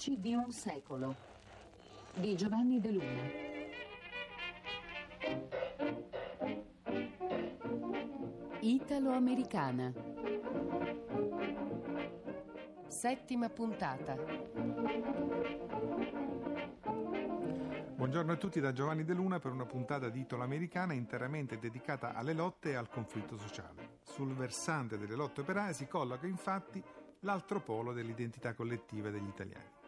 Voci di un secolo di Giovanni De Luna. Italo-americana. Settima puntata. Buongiorno a tutti da Giovanni De Luna per una puntata di Italo-americana interamente dedicata alle lotte e al conflitto sociale. Sul versante delle lotte operaie si colloca infatti l'altro polo dell'identità collettiva degli italiani.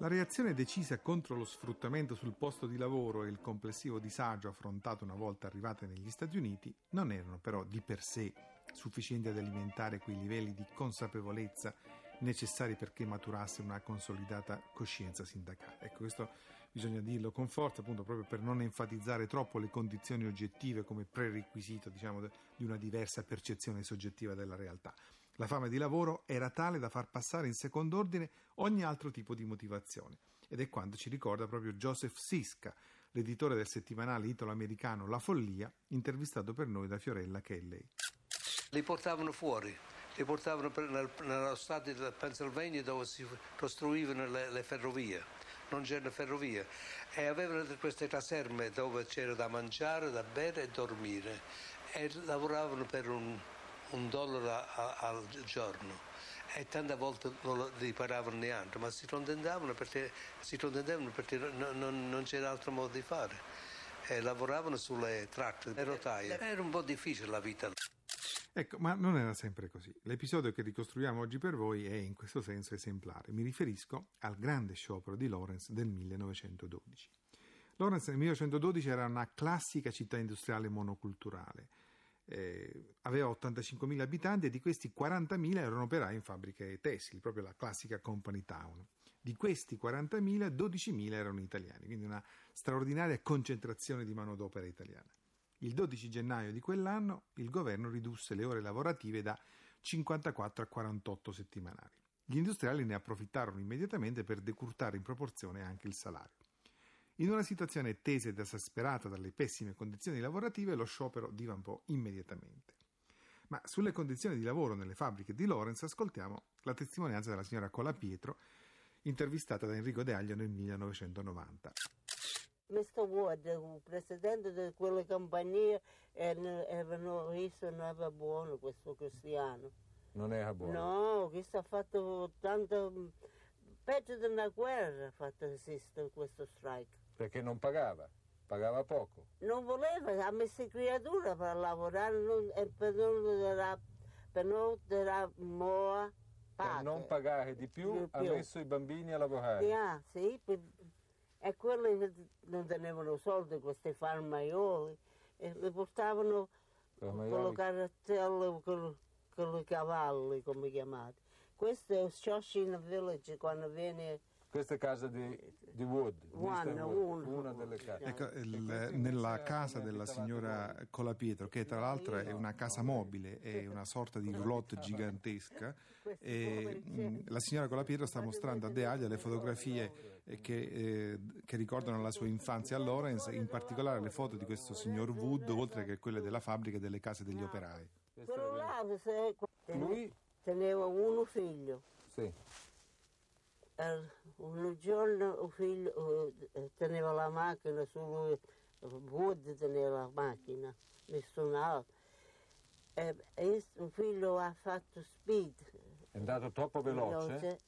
La reazione decisa contro lo sfruttamento sul posto di lavoro e il complessivo disagio affrontato una volta arrivate negli Stati Uniti non erano però di per sé sufficienti ad alimentare quei livelli di consapevolezza necessari perché maturasse una consolidata coscienza sindacale. Ecco, questo bisogna dirlo con forza, appunto, proprio per non enfatizzare troppo le condizioni oggettive come prerequisito, diciamo, di una diversa percezione soggettiva della realtà. La fame di lavoro era tale da far passare in secondo ordine ogni altro tipo di motivazione. Ed è quanto ci ricorda proprio Joseph Siska, l'editore del settimanale italo-americano La Follia, intervistato per noi da Fiorella Kelley. Li portavano fuori, li portavano nel, nello stato del Pennsylvania dove si costruivano le, le ferrovie non c'erano ferrovie e avevano queste caserme dove c'era da mangiare, da bere e dormire e lavoravano per un, un dollaro a, a, al giorno e tante volte non lo riparavano neanche, ma si contentavano perché, si contentavano perché non, non, non c'era altro modo di fare. E lavoravano sulle tratte, le rotaie. Era un po' difficile la vita. Ecco, ma non era sempre così. L'episodio che ricostruiamo oggi per voi è in questo senso esemplare. Mi riferisco al grande sciopero di Lawrence del 1912. Lawrence nel 1912 era una classica città industriale monoculturale eh, aveva 85.000 abitanti e di questi 40.000 erano operai in fabbriche tessili, proprio la classica company town. Di questi 40.000, 12.000 erano italiani, quindi una straordinaria concentrazione di manodopera italiana. Il 12 gennaio di quell'anno il governo ridusse le ore lavorative da 54 a 48 settimanali. Gli industriali ne approfittarono immediatamente per decurtare in proporzione anche il salario. In una situazione tesa ed esasperata dalle pessime condizioni lavorative, lo sciopero divampò immediatamente. Ma sulle condizioni di lavoro nelle fabbriche di Lorenz ascoltiamo la testimonianza della signora Colapietro, intervistata da Enrico De Aglio nel 1990. Mr. Wood, il presidente di quelle compagnie, avevano visto non era buono questo cristiano. Non era buono? No, questo ha fatto tanto peggio di una guerra ha fatto esistere questo strike. Perché non pagava? Pagava poco? Non voleva, ha messo creatura per lavorare non, e per non dare, per non more Per non pagare di più, di più. ha messo i bambini a lavorare? Yeah, sì, per, e quelli che non tenevano soldi, questi farmaioli, e li portavano con le carrettelle, con, con i cavalli, come chiamate. Questo è Shoshina Village, quando viene questa è casa di, di Wood, One, Wood una delle case. Ecco, il, nella casa della signora Colapietro, che tra l'altro è una casa mobile, è una sorta di roulotte gigantesca, e, mh, la signora Colapietro sta mostrando a De Aglia le fotografie che, eh, che, ricordano la sua infanzia a Lawrence, in particolare le foto di questo signor Wood, oltre che quelle della fabbrica e delle case degli operai. Quello là, lui? Teneva uno figlio. Sì un giorno il figlio eh, teneva la macchina, solo Wood teneva la macchina, nessun altro. E, il figlio ha fatto speed. È andato troppo veloce?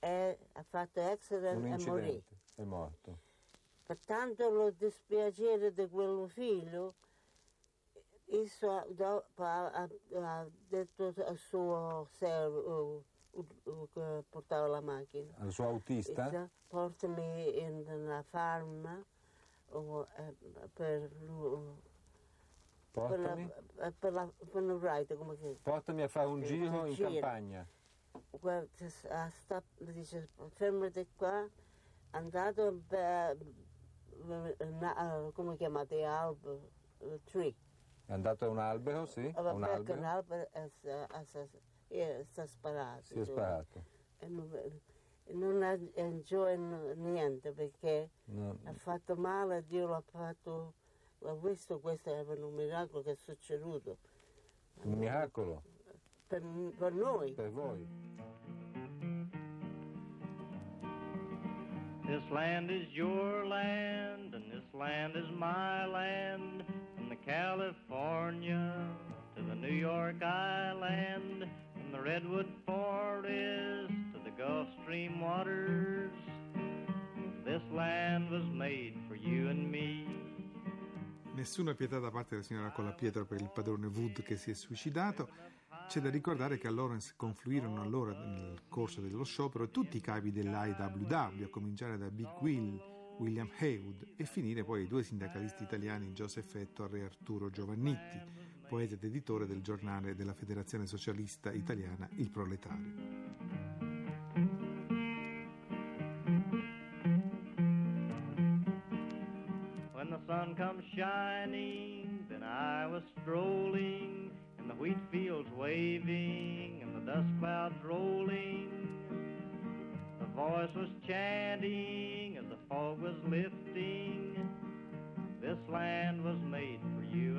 e ha fatto accident e morì. È morto. Pertanto lo dispiacere di quel figlio, Isso dopo ha, ha detto al suo servo, portava la macchina. Al suo autista? Portami in una farm eh, per, Portami? Per, la, eh, per, la, per il ride, come che... Portami a fare un giro in campagna. Sta, dice, fermati qua, andato per, come chiamate, albero, tree. È andato a un albero, sì? Allora, un albero. Un albero e, e, e sta sparato. Si è sparato. E non, non ha enjoy niente perché no. ha fatto male, Dio l'ha fatto, ha visto questo era un miracolo che è succeduto. Un miracolo? Per, per noi. Per voi. This land is your land, and this land is my land. From the California to the New York Island, the Redwood Forest to the Gulf Stream waters. This land was made for you and me. Nessuna pietà da parte della signora Colapietro per il padrone Wood che si è suicidato. C'è da ricordare che a Lawrence confluirono allora nel corso dello sciopero tutti i capi dell'IWW, a cominciare da Big Will, William Haywood e finire poi ai due sindacalisti italiani Joseph Ettor e Arturo Giovannitti, poeta ed editore del giornale della Federazione Socialista Italiana Il Proletario. When the sun comes shining, then I was strolling, and the wheat fields waving, and the dust clouds rolling. The voice was chanting as the fog was lifting. This land was made for you and.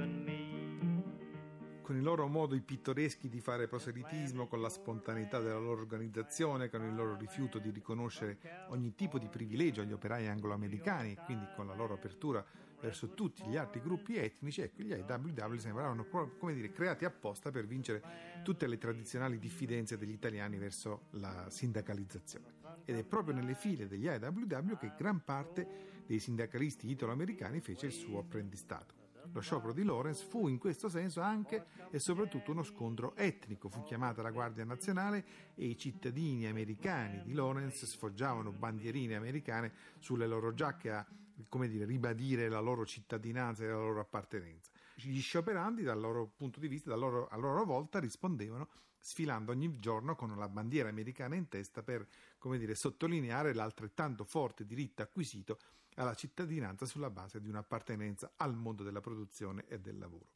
Con i loro modi pittoreschi di fare proselitismo, con la spontaneità della loro organizzazione, con il loro rifiuto di riconoscere ogni tipo di privilegio agli operai angloamericani quindi con la loro apertura verso tutti gli altri gruppi etnici, ecco, gli IWW sembravano come dire, creati apposta per vincere tutte le tradizionali diffidenze degli italiani verso la sindacalizzazione. Ed è proprio nelle file degli IWW che gran parte dei sindacalisti italo-americani fece il suo apprendistato. Lo sciopero di Lawrence fu in questo senso anche e soprattutto uno scontro etnico. Fu chiamata la Guardia Nazionale e i cittadini americani di Lawrence sfoggiavano bandierine americane sulle loro giacche a come dire, ribadire la loro cittadinanza e la loro appartenenza. Gli scioperanti, dal loro punto di vista, loro, a loro volta rispondevano sfilando ogni giorno con la bandiera americana in testa per come dire, sottolineare l'altrettanto forte diritto acquisito alla cittadinanza sulla base di un'appartenenza al mondo della produzione e del lavoro.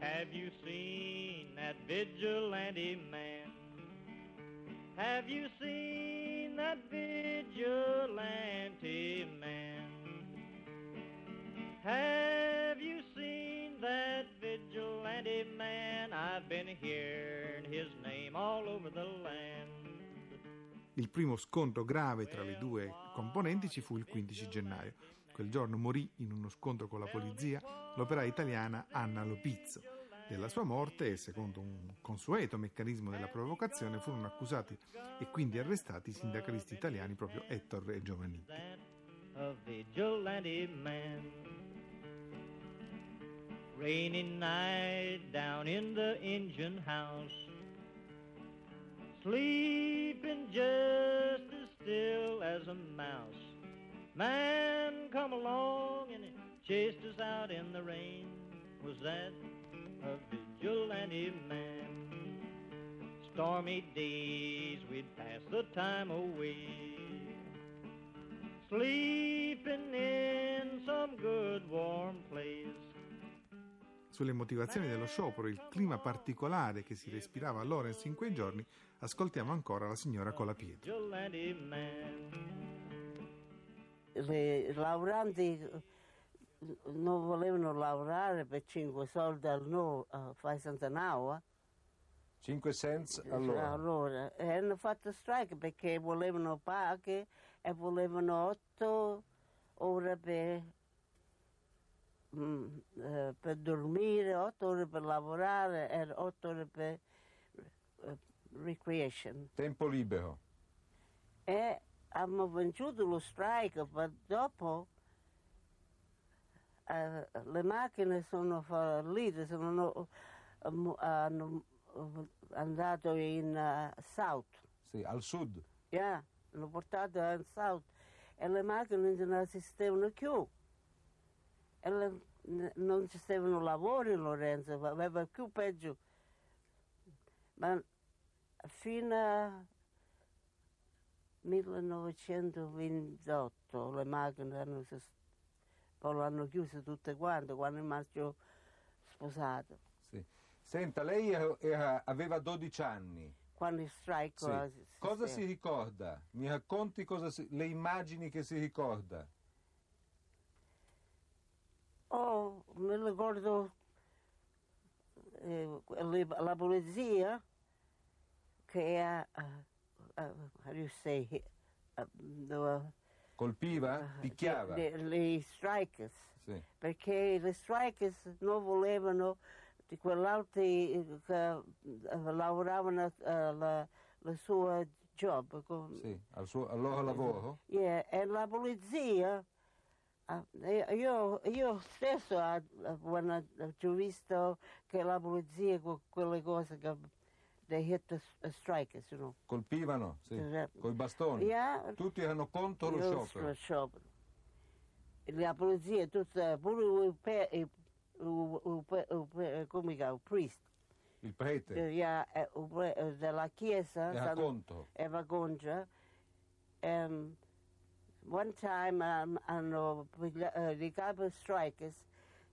Have you seen that vigilante man? Have you seen that vigilante man? Have you seen that vigilante man? I've been hearing his name all over the land. Il primo scontro grave tra le due componenti ci fu il 15 gennaio. Quel giorno morì in uno scontro con la polizia l'operaia italiana Anna Lopizzo. Della sua morte, secondo un consueto meccanismo della provocazione, furono accusati e quindi arrestati i sindacalisti italiani proprio Ettore e man. Rainy night down in the engine house. Sleeping just as still as a mouse. Man come along and chased us out in the rain. Was that a vigilante man? Stormy days we'd pass the time away. Sleeping in some good warm place. Sulle motivazioni dello sciopero e il clima particolare che si respirava a Lawrence in quei giorni, ascoltiamo ancora la signora Colapietro. I lavoranti non volevano lavorare per 5 soldi al no, a fare Sant'Anaua. 5 cents all'ora. Allora, e hanno fatto strike perché volevano paghe e volevano 8 ore per, mm, eh, per dormire, 8 ore per lavorare e 8 ore per eh, recreation. Tempo libero. E abbiamo vinto lo strike, ma dopo eh, le macchine sono fallite, sono eh, hanno andato in eh, South. Sì, al sud. Yeah, hanno portato in South e le macchine non esistevano più. E le- non ci stavano lavori in Lorenzo, aveva più peggio. Ma fino a 1928 le macchine hanno, sis- poi l'hanno chiuse tutte quante quando è rimasto sposato. Sì. Senta, lei era- aveva 12 anni. quando il strike Sì. era- Cosa si ricorda? Mi racconti cosa si- le immagini che si ricorda? Oh, mi ricordo eh, la polizia che ha, uh, uh, how Colpiva? Picchiava? le, le strikers, Sì. perché le strikers non volevano di quell'altri eh, che eh, lavoravano eh, la, la sua job. com- Sì, al, suo, al loro lavoro? Yeah, e la polizia, ah, eh, io, io stesso ah, ah, quando ho visto che la polizia, que- quelle cose che they hit the strikers, you know. Colpivano? Sì. Eh, Coi bastoni? Yeah, Tutti erano contro lo io sciopero? lo sciopero. La polizia, tutta, pure il, come chiama, il priest, Il prete eh, yeah, eh, eh, della chiesa, era San- contro. Eva Gonja. Um, one time um, hanno eh, i capi strikers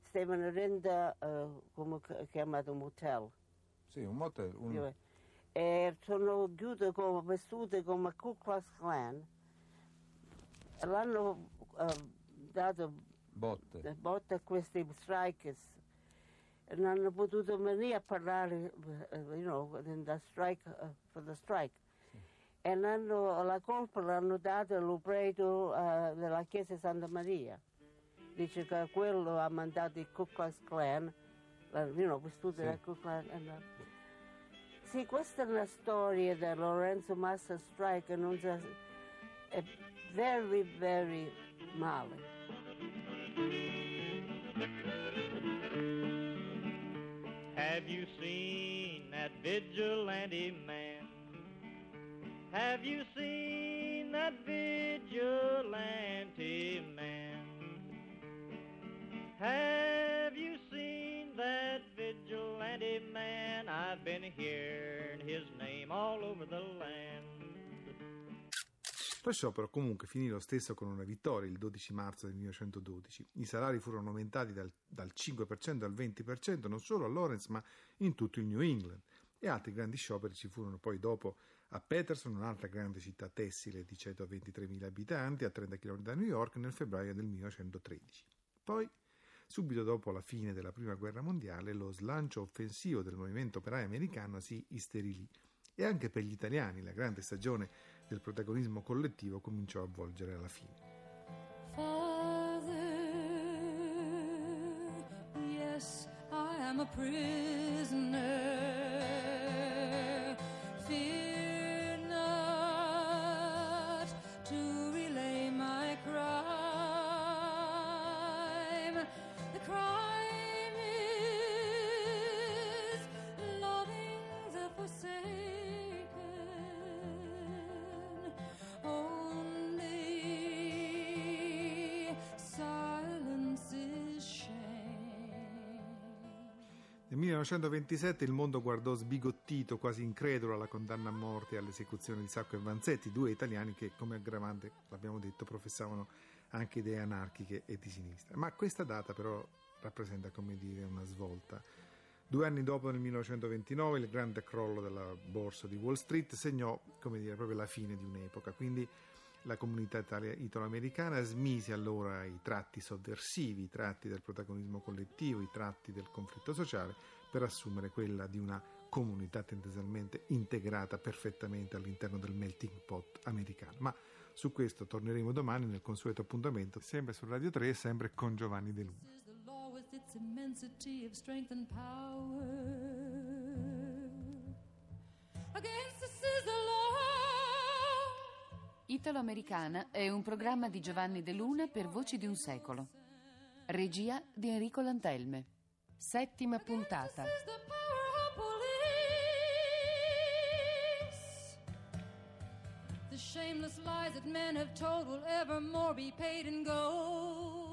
stavano dentro, uh, come chi- chiamato, un motel. Sì, un motel. un- E sono chiuse come vestute come Ku Klux Klan. L'hanno eh, dato Botte. botte a questi strikers. Non hanno potuto venire a parlare, eh, you know, in the strike, eh, for the strike. E l'hanno- la colpa l'hanno data al prete eh, della chiesa di Santa Maria. Dice che quello ha mandato il Ku Klux Klan, la- you know, vestute Sì. da Ku Klux uh, Sì, questa è la storia di Lorenzo Massa Strike, non è very, very male. Have you seen that vigilante man? Have you seen Lo sciopero comunque finì lo stesso con una vittoria il 12 marzo del 1912. I salari furono aumentati dal, dal 5% al 20% non solo a Lawrence ma in tutto il New England e altri grandi scioperi ci furono poi dopo a Peterson, un'altra grande città tessile di 123.000 abitanti a 30 km da New York nel febbraio del 1913. Poi, subito dopo la fine della Prima Guerra Mondiale, lo slancio offensivo del movimento operaio americano si isterilì e anche per gli italiani la grande stagione del protagonismo collettivo cominciò a volgere alla fine. Father, yes, I am a prisoner. Fear 1927 il mondo guardò sbigottito, quasi incredulo, alla condanna a morte e all'esecuzione di Sacco e Vanzetti, due italiani che, come aggravante, l'abbiamo detto, professavano anche idee anarchiche e di sinistra. Ma questa data però rappresenta, come dire, una svolta. Due anni dopo, nel 1929, il grande crollo della borsa di Wall Street segnò, come dire, proprio la fine di un'epoca. Quindi la comunità italo-americana smise allora i tratti sovversivi, i tratti del protagonismo collettivo, i tratti del conflitto sociale, per assumere quella di una comunità tendenzialmente integrata perfettamente all'interno del melting pot americano. Ma su questo torneremo domani nel consueto appuntamento, sempre su Radio 3 e sempre con Giovanni De Luna. Italo-Americana è un programma di Giovanni De Luna per Voci di un secolo. Regia di Enrico Lantelme. Settima puntata. This is the power of police. The shameless lies that men have told will evermore be paid in gold.